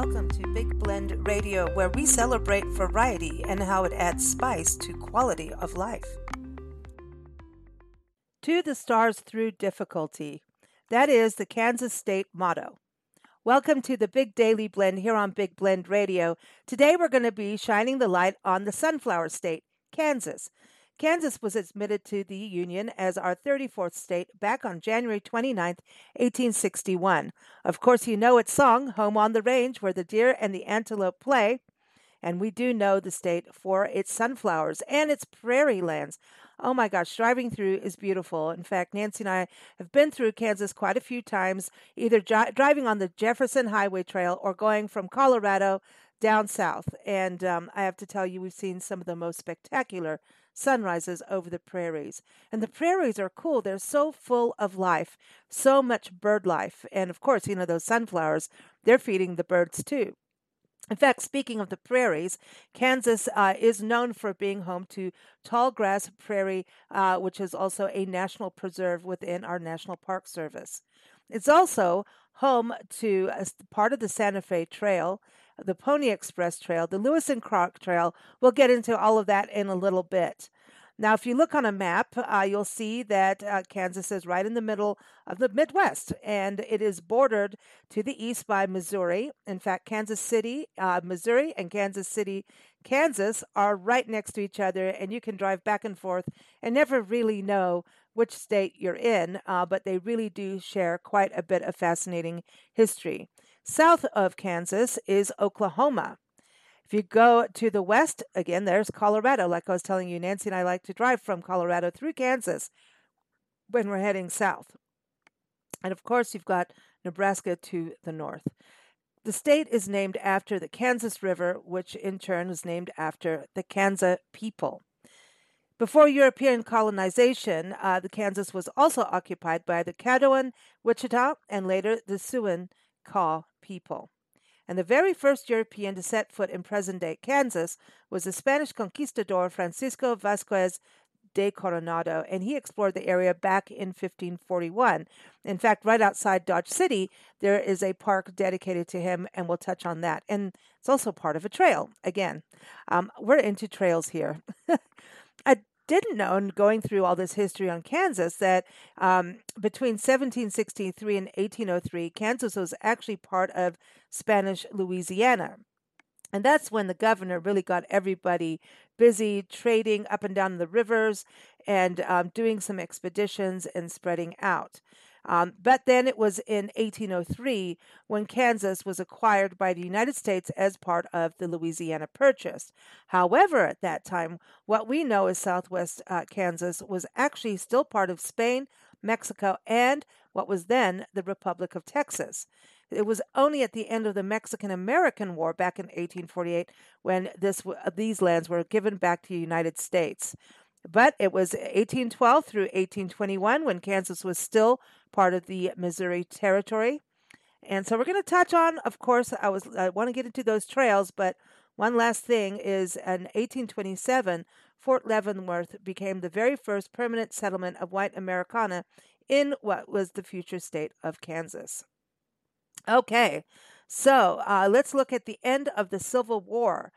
Welcome to Big Blend Radio, where we celebrate variety and how it adds spice to quality of life. To the stars through difficulty. That is the Kansas State motto. Welcome to the Big Daily Blend here on Big Blend Radio. Today we're going to be shining the light on the Sunflower State, Kansas. Kansas was admitted to the Union as our 34th state back on January 29, 1861. Of course, you know its song, Home on the Range, where the deer and the antelope play. And we do know the state for its sunflowers and its prairie lands. Oh my gosh, driving through is beautiful. In fact, Nancy and I have been through Kansas quite a few times, either j- driving on the Jefferson Highway Trail or going from Colorado down south. And um, I have to tell you, we've seen some of the most spectacular sunrises over the prairies. And the prairies are cool. They're so full of life, so much bird life. And of course, you know, those sunflowers, they're feeding the birds too. In fact, speaking of the prairies, Kansas uh, is known for being home to tall grass prairie, uh, which is also a national preserve within our National Park Service. It's also home to part of the Santa Fe Trail, the Pony Express Trail, the Lewis and Clark Trail. We'll get into all of that in a little bit. Now, if you look on a map, uh, you'll see that uh, Kansas is right in the middle of the Midwest, and it is bordered to the east by Missouri. In fact, Kansas City, uh, Missouri, and Kansas City, Kansas are right next to each other, and you can drive back and forth and never really know which state you're in, uh, but they really do share quite a bit of fascinating history. South of Kansas is Oklahoma. If you go to the west, again, there's Colorado. Like I was telling you, Nancy and I like to drive from Colorado through Kansas when we're heading south. And of course, you've got Nebraska to the north. The state is named after the Kansas River, which in turn was named after the Kansas people. Before European colonization, uh, the Kansas was also occupied by the Caddoan, Wichita, and later the Siouan People. And the very first European to set foot in present day Kansas was the Spanish conquistador Francisco Vasquez de Coronado, and he explored the area back in 1541. In fact, right outside Dodge City, there is a park dedicated to him, and we'll touch on that. And it's also part of a trail. Again, um, we're into trails here. a didn't know, and going through all this history on Kansas, that um, between 1763 and 1803, Kansas was actually part of Spanish Louisiana. And that's when the governor really got everybody busy trading up and down the rivers and um, doing some expeditions and spreading out. Um, but then it was in 1803 when Kansas was acquired by the United States as part of the Louisiana Purchase. However, at that time, what we know as Southwest uh, Kansas was actually still part of Spain, Mexico, and what was then the Republic of Texas. It was only at the end of the Mexican American War back in 1848 when this these lands were given back to the United States. But it was 1812 through 1821 when Kansas was still part of the Missouri Territory. And so we're going to touch on, of course, I was I want to get into those trails, but one last thing is in 1827, Fort Leavenworth became the very first permanent settlement of white Americana in what was the future state of Kansas. Okay, so uh, let's look at the end of the Civil War.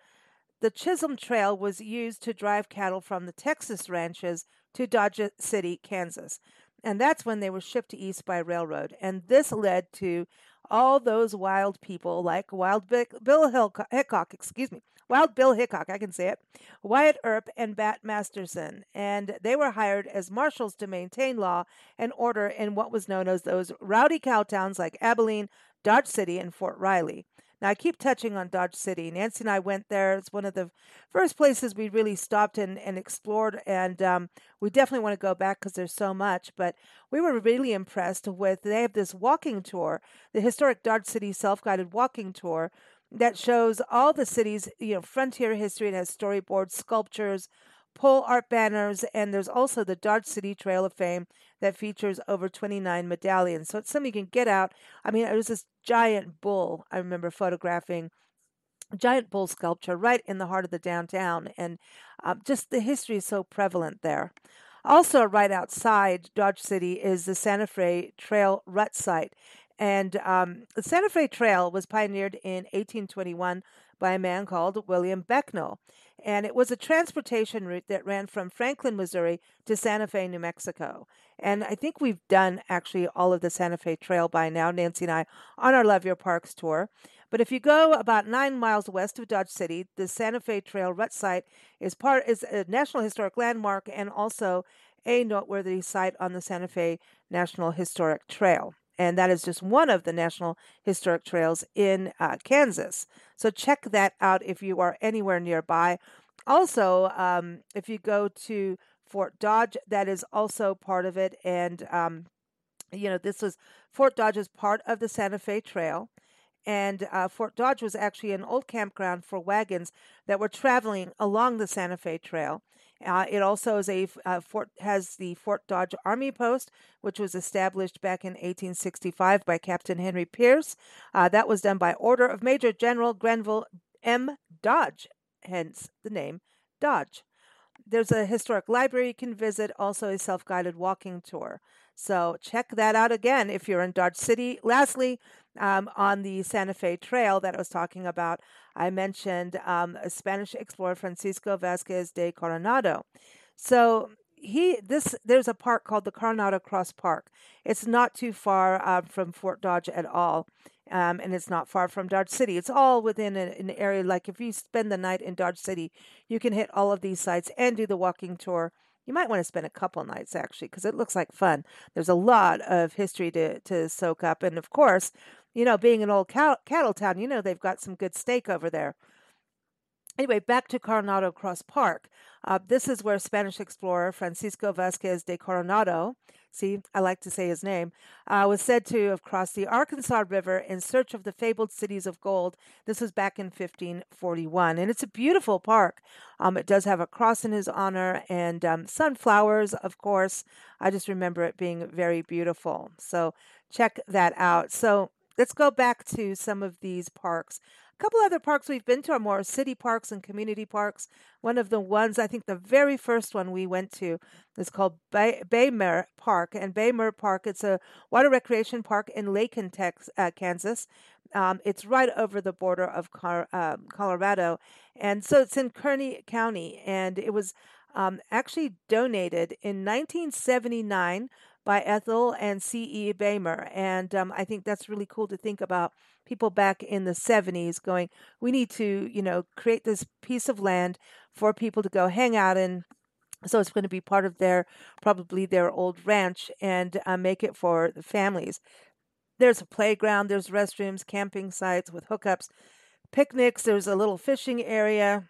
The Chisholm Trail was used to drive cattle from the Texas ranches to Dodge City, Kansas. And that's when they were shipped east by railroad. And this led to all those wild people like Wild Bill Hickok, excuse me, Wild Bill Hickok, I can say it, Wyatt Earp, and Bat Masterson. And they were hired as marshals to maintain law and order in what was known as those rowdy cow towns like Abilene, Dodge City, and Fort Riley. Now, I keep touching on Dodge City. Nancy and I went there. It's one of the first places we really stopped and, and explored, and um, we definitely want to go back because there's so much. But we were really impressed with, they have this walking tour, the historic Dodge City self guided walking tour that shows all the city's you know frontier history. It has storyboards, sculptures, pole art banners, and there's also the Dodge City Trail of Fame that features over 29 medallions. So it's something you can get out. I mean, it was this giant bull I remember photographing. Giant bull sculpture right in the heart of the downtown, and uh, just the history is so prevalent there. Also, right outside Dodge City is the Santa Fe Trail Rut Site, And um, the Santa Fe Trail was pioneered in 1821 by a man called William Becknell. And it was a transportation route that ran from Franklin, Missouri to Santa Fe, New Mexico. And I think we've done actually all of the Santa Fe Trail by now, Nancy and I, on our Love Your Parks tour. But if you go about nine miles west of Dodge City, the Santa Fe Trail Rut Site is part is a National Historic Landmark and also a noteworthy site on the Santa Fe National Historic Trail. And that is just one of the National Historic Trails in uh, Kansas. So check that out if you are anywhere nearby. Also, um, if you go to Fort Dodge, that is also part of it. And, um, you know, this was Fort Dodge is part of the Santa Fe Trail. And uh, Fort Dodge was actually an old campground for wagons that were traveling along the Santa Fe Trail. Uh, it also is a uh, fort has the Fort Dodge Army Post, which was established back in 1865 by Captain Henry Pierce. Uh, that was done by order of Major General Grenville M. Dodge, hence the name Dodge. There's a historic library you can visit, also a self guided walking tour. So check that out again if you're in Dodge City. Lastly, um, on the Santa Fe Trail that I was talking about, I mentioned um, a Spanish explorer Francisco Vasquez de Coronado. So he this there's a park called the Coronado Cross Park. It's not too far uh, from Fort Dodge at all. Um, and it's not far from Dodge City. It's all within an, an, area. Like if you spend the night in Dodge City, you can hit all of these sites and do the walking tour. You might want to spend a couple nights actually, because it looks like fun. There's a lot of history to to soak up, and of course, you know, being an old cow- cattle town, you know they've got some good steak over there. Anyway, back to Coronado Cross Park. Uh, this is where Spanish explorer Francisco Vasquez de Coronado, see, I like to say his name, uh, was said to have crossed the Arkansas River in search of the fabled cities of gold. This was back in 1541, and it's a beautiful park. Um, it does have a cross in his honor and um, sunflowers, of course. I just remember it being very beautiful. So check that out. So let's go back to some of these parks. A couple other parks we've been to are more city parks and community parks. One of the ones, I think the very first one we went to is called Bay, Park. And Beymer Park, it's a water recreation park in Lakin, Texas, uh, Kansas. Um, it's right over the border of Car- um, Colorado. And so it's in Kearny County. And it was um, actually donated in 1979 by Ethel and C.E. Beymer. And um, I think that's really cool to think about people back in the 70s going, we need to, you know, create this piece of land for people to go hang out in. So it's going to be part of their, probably their old ranch and uh, make it for the families. There's a playground, there's restrooms, camping sites with hookups, picnics, there's a little fishing area.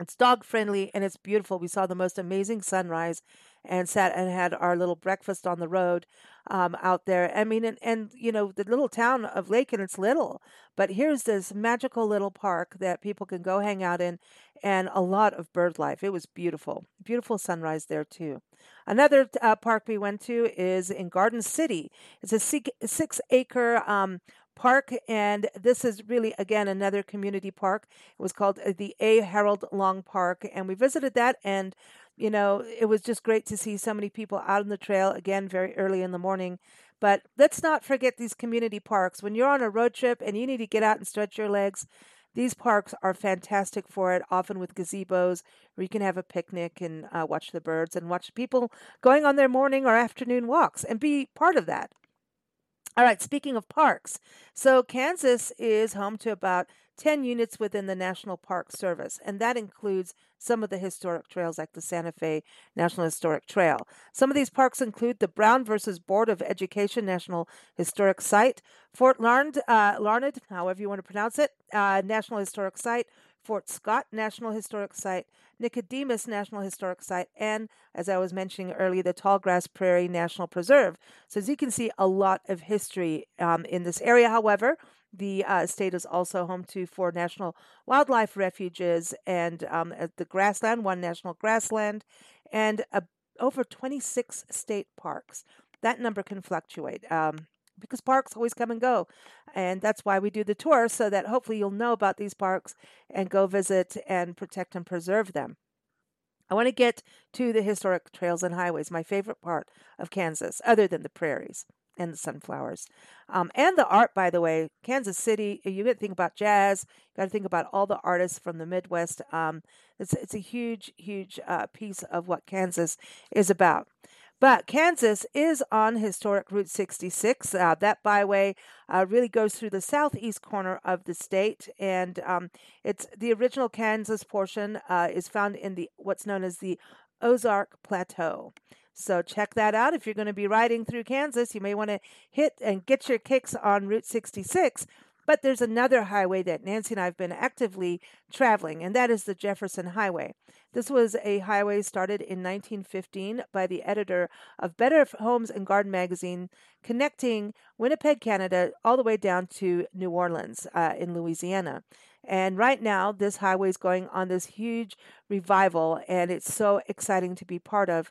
It's dog friendly and it's beautiful. We saw the most amazing sunrise and sat and had our little breakfast on the road um, out there. I mean, and, and you know, the little town of Lake, and it's little, but here's this magical little park that people can go hang out in and a lot of bird life. It was beautiful. Beautiful sunrise there, too. Another uh, park we went to is in Garden City. It's a six acre um, park and this is really again another community park it was called uh, the a harold long park and we visited that and you know, it was just great to see so many people out on the trail again very early in the morning. But let's not forget these community parks. When you're on a road trip and you need to get out and stretch your legs, these parks are fantastic for it, often with gazebos where you can have a picnic and uh, watch the birds and watch people going on their morning or afternoon walks and be part of that. All right, speaking of parks, so Kansas is home to about 10 units within the National Park Service, and that includes some of the historic trails like the Santa Fe National Historic Trail. Some of these parks include the Brown versus Board of Education National Historic Site, Fort Larned, uh, Larned however you want to pronounce it, uh, National Historic Site, Fort Scott National Historic Site, Nicodemus National Historic Site, and, as I was mentioning earlier, the Tallgrass Prairie National Preserve. So, as you can see, a lot of history um, in this area. However, the uh, state is also home to four national wildlife refuges and um, the grassland, one national grassland, and uh, over 26 state parks. That number can fluctuate um, because parks always come and go. And that's why we do the tour so that hopefully you'll know about these parks and go visit and protect and preserve them. I want to get to the historic trails and highways, my favorite part of Kansas, other than the prairies. and the sunflowers. Um, and the art, by the way, Kansas City, you got to think about jazz, you got to think about all the artists from the Midwest. Um, it's, it's a huge, huge uh, piece of what Kansas is about. But Kansas is on historic Route 66. Uh, that byway uh, really goes through the southeast corner of the state, and um, it's the original Kansas portion uh, is found in the what's known as the Ozark Plateau. So check that out. If you're going to be riding through Kansas, you may want to hit and get your kicks on Route 66 but there's another highway that Nancy and I have been actively traveling, and that is the Jefferson Highway. This was a highway started in 1915 by the editor of Better Homes and Garden magazine, connecting Winnipeg, Canada, all the way down to New Orleans uh, in Louisiana. And right now, this highway is going on this huge revival, and it's so exciting to be part of.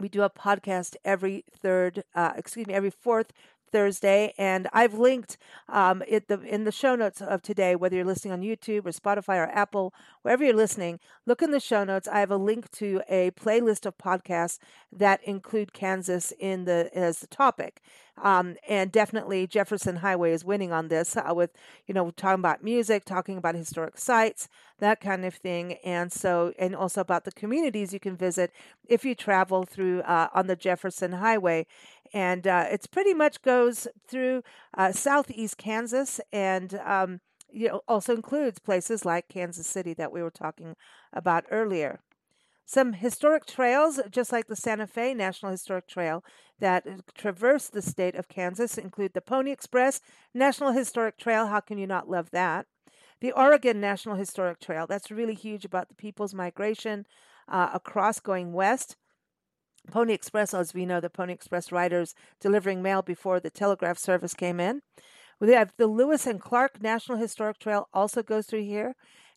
We do a podcast every third, uh, excuse me, every fourth Thursday, and I've linked um, it the in the show notes of today. Whether you're listening on YouTube or Spotify or Apple, wherever you're listening, look in the show notes. I have a link to a playlist of podcasts that include Kansas in the as the topic, um, and definitely Jefferson Highway is winning on this uh, with you know talking about music, talking about historic sites, that kind of thing, and so and also about the communities you can visit if you travel through uh, on the Jefferson Highway and uh, it's pretty much goes through uh, southeast Kansas and um, you know also includes places like Kansas City that we were talking about earlier. Some historic trails, just like the Santa Fe National Historic Trail, that traverse the state of Kansas, include the Pony Express National Historic Trail. How can you not love that? The Oregon National Historic Trail. That's really huge about the people's migration uh, across going west. Pony Express, as we know, the Pony Express riders delivering mail before the telegraph service came in. We have the Lewis and Clark National Historic Trail also goes through here,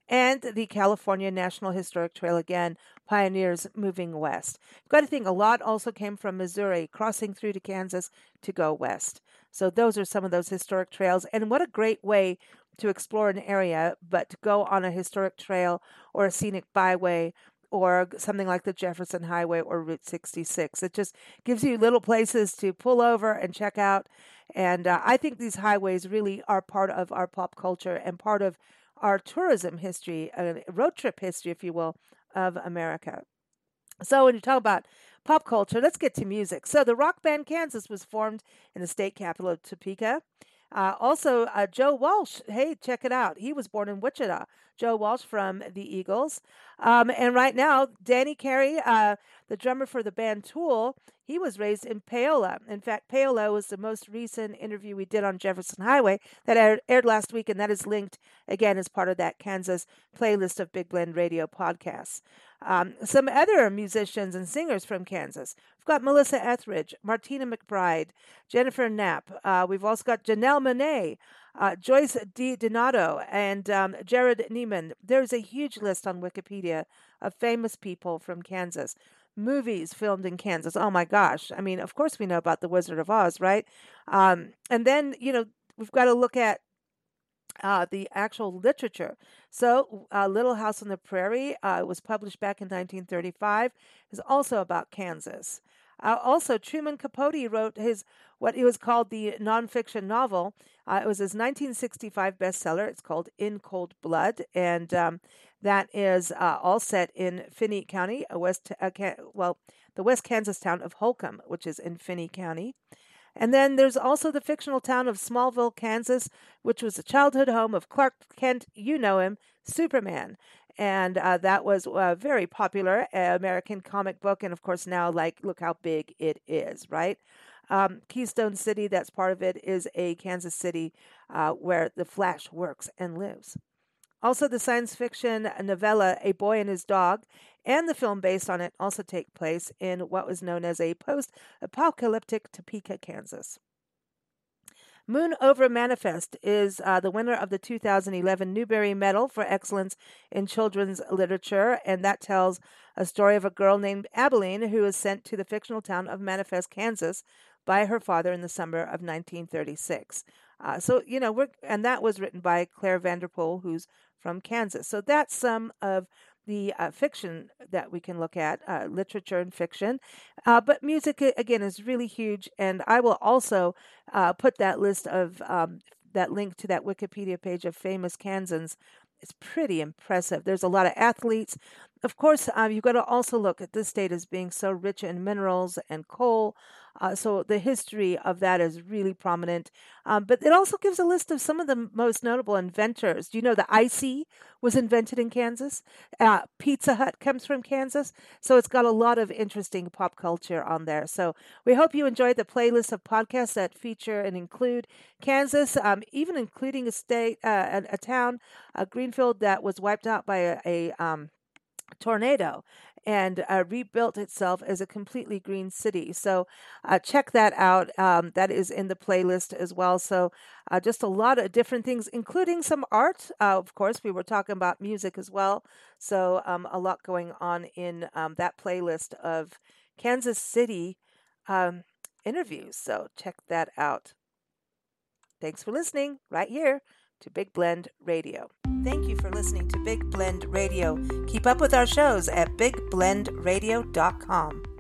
and the California National Historic Trail again, pioneers moving west. You've got to think a lot also came from Missouri, crossing through to Kansas to go west. So those are some of those historic trails, and what a great way to explore an area, but to go on a historic trail or a scenic byway or something like the Jefferson Highway or Route 66. It just gives you little places to pull over and check out. And uh, I think these highways really are part of our pop culture and part of our tourism history, uh, road trip history, if you will, of America. So when you talk about pop culture, let's get to music. So the rock band Kansas was formed in the state capital of Topeka. Uh, also, uh, Joe Walsh. Hey, check it out. He was born in Wichita. Joe Walsh from the Eagles. Um, and right now, Danny Carey, uh, the drummer for the band Tool, he was raised in Paola. In fact, Paola was the most recent interview we did on Jefferson Highway that aired, aired last week, and that is linked again as part of that Kansas playlist of Big Blend Radio podcasts. Um, some other musicians and singers from Kansas. We've got Melissa Etheridge, Martina McBride, Jennifer Knapp. Uh, we've also got Janelle Monáe, uh, Joyce DiDonato, and um, Jerrod Niemann. There's a huge list on Wikipedia of famous people from Kansas. Movies filmed in Kansas. Oh my gosh. I mean, of course we know about The Wizard of Oz, right? Um, and then, you know, we've got to look at uh, the actual literature. So, uh, Little House on the Prairie uh, was published back in 1935. is also about Kansas. Uh, also, Truman Capote wrote his what it was called the nonfiction novel. Uh, it was his 1965 bestseller. It's called In Cold Blood, and um, that is uh, all set in Finney County, a west well, the West Kansas town of Holcomb, which is in Finney County. And then there's also the fictional town of Smallville, Kansas, which was the childhood home of Clark Kent, you know him, Superman. And uh, that was a very popular uh, American comic book. And of course, now, like, look how big it is, right? Um, Keystone City, that's part of it, is a Kansas City uh, where the Flash works and lives. Also, the science fiction novella A Boy and His Dog and the film based on it also take place in what was known as a post apocalyptic Topeka, Kansas. Moon Over Manifest is uh, the winner of the 2011 Newbery Medal for Excellence in Children's Literature, and that tells a story of a girl named Abilene who is sent to the fictional town of Manifest, Kansas, by her father in the summer of 1936. Uh, so, you know, we're, and that was written by Clare Vanderpool, who's from Kansas. So that's some of the uh, fiction that we can look at, uh, literature and fiction. Uh, but music, again, is really huge. And I will also uh, put that list of um, that link to that Wikipedia page of famous Kansans it's pretty impressive. There's a lot of athletes. Of course, um, you've got to also look at this state as being so rich in minerals and coal. Uh, so the history of that is really prominent. Um, but it also gives a list of some of the most notable inventors. Do you know the ICEE was invented in Kansas? Uh, Pizza Hut comes from Kansas. So it's got a lot of interesting pop culture on there. So we hope you enjoyed the playlist of podcasts that feature and include Kansas, um, even including a state, uh, a, a, town, uh, Greenfield, that was wiped out by a, a um, tornado and uh, rebuilt itself as a completely green city. So uh, check that out. Um, that is in the playlist as well. So uh, just a lot of different things, including some art. Uh, of course, we were talking about music as well. So um, a lot going on in um, that playlist of Kansas City um, interviews. So check that out. Thanks for listening right here to Big Blend Radio. Thank you for listening to Big Blend Radio. Keep up with our shows at bigblendradio.com.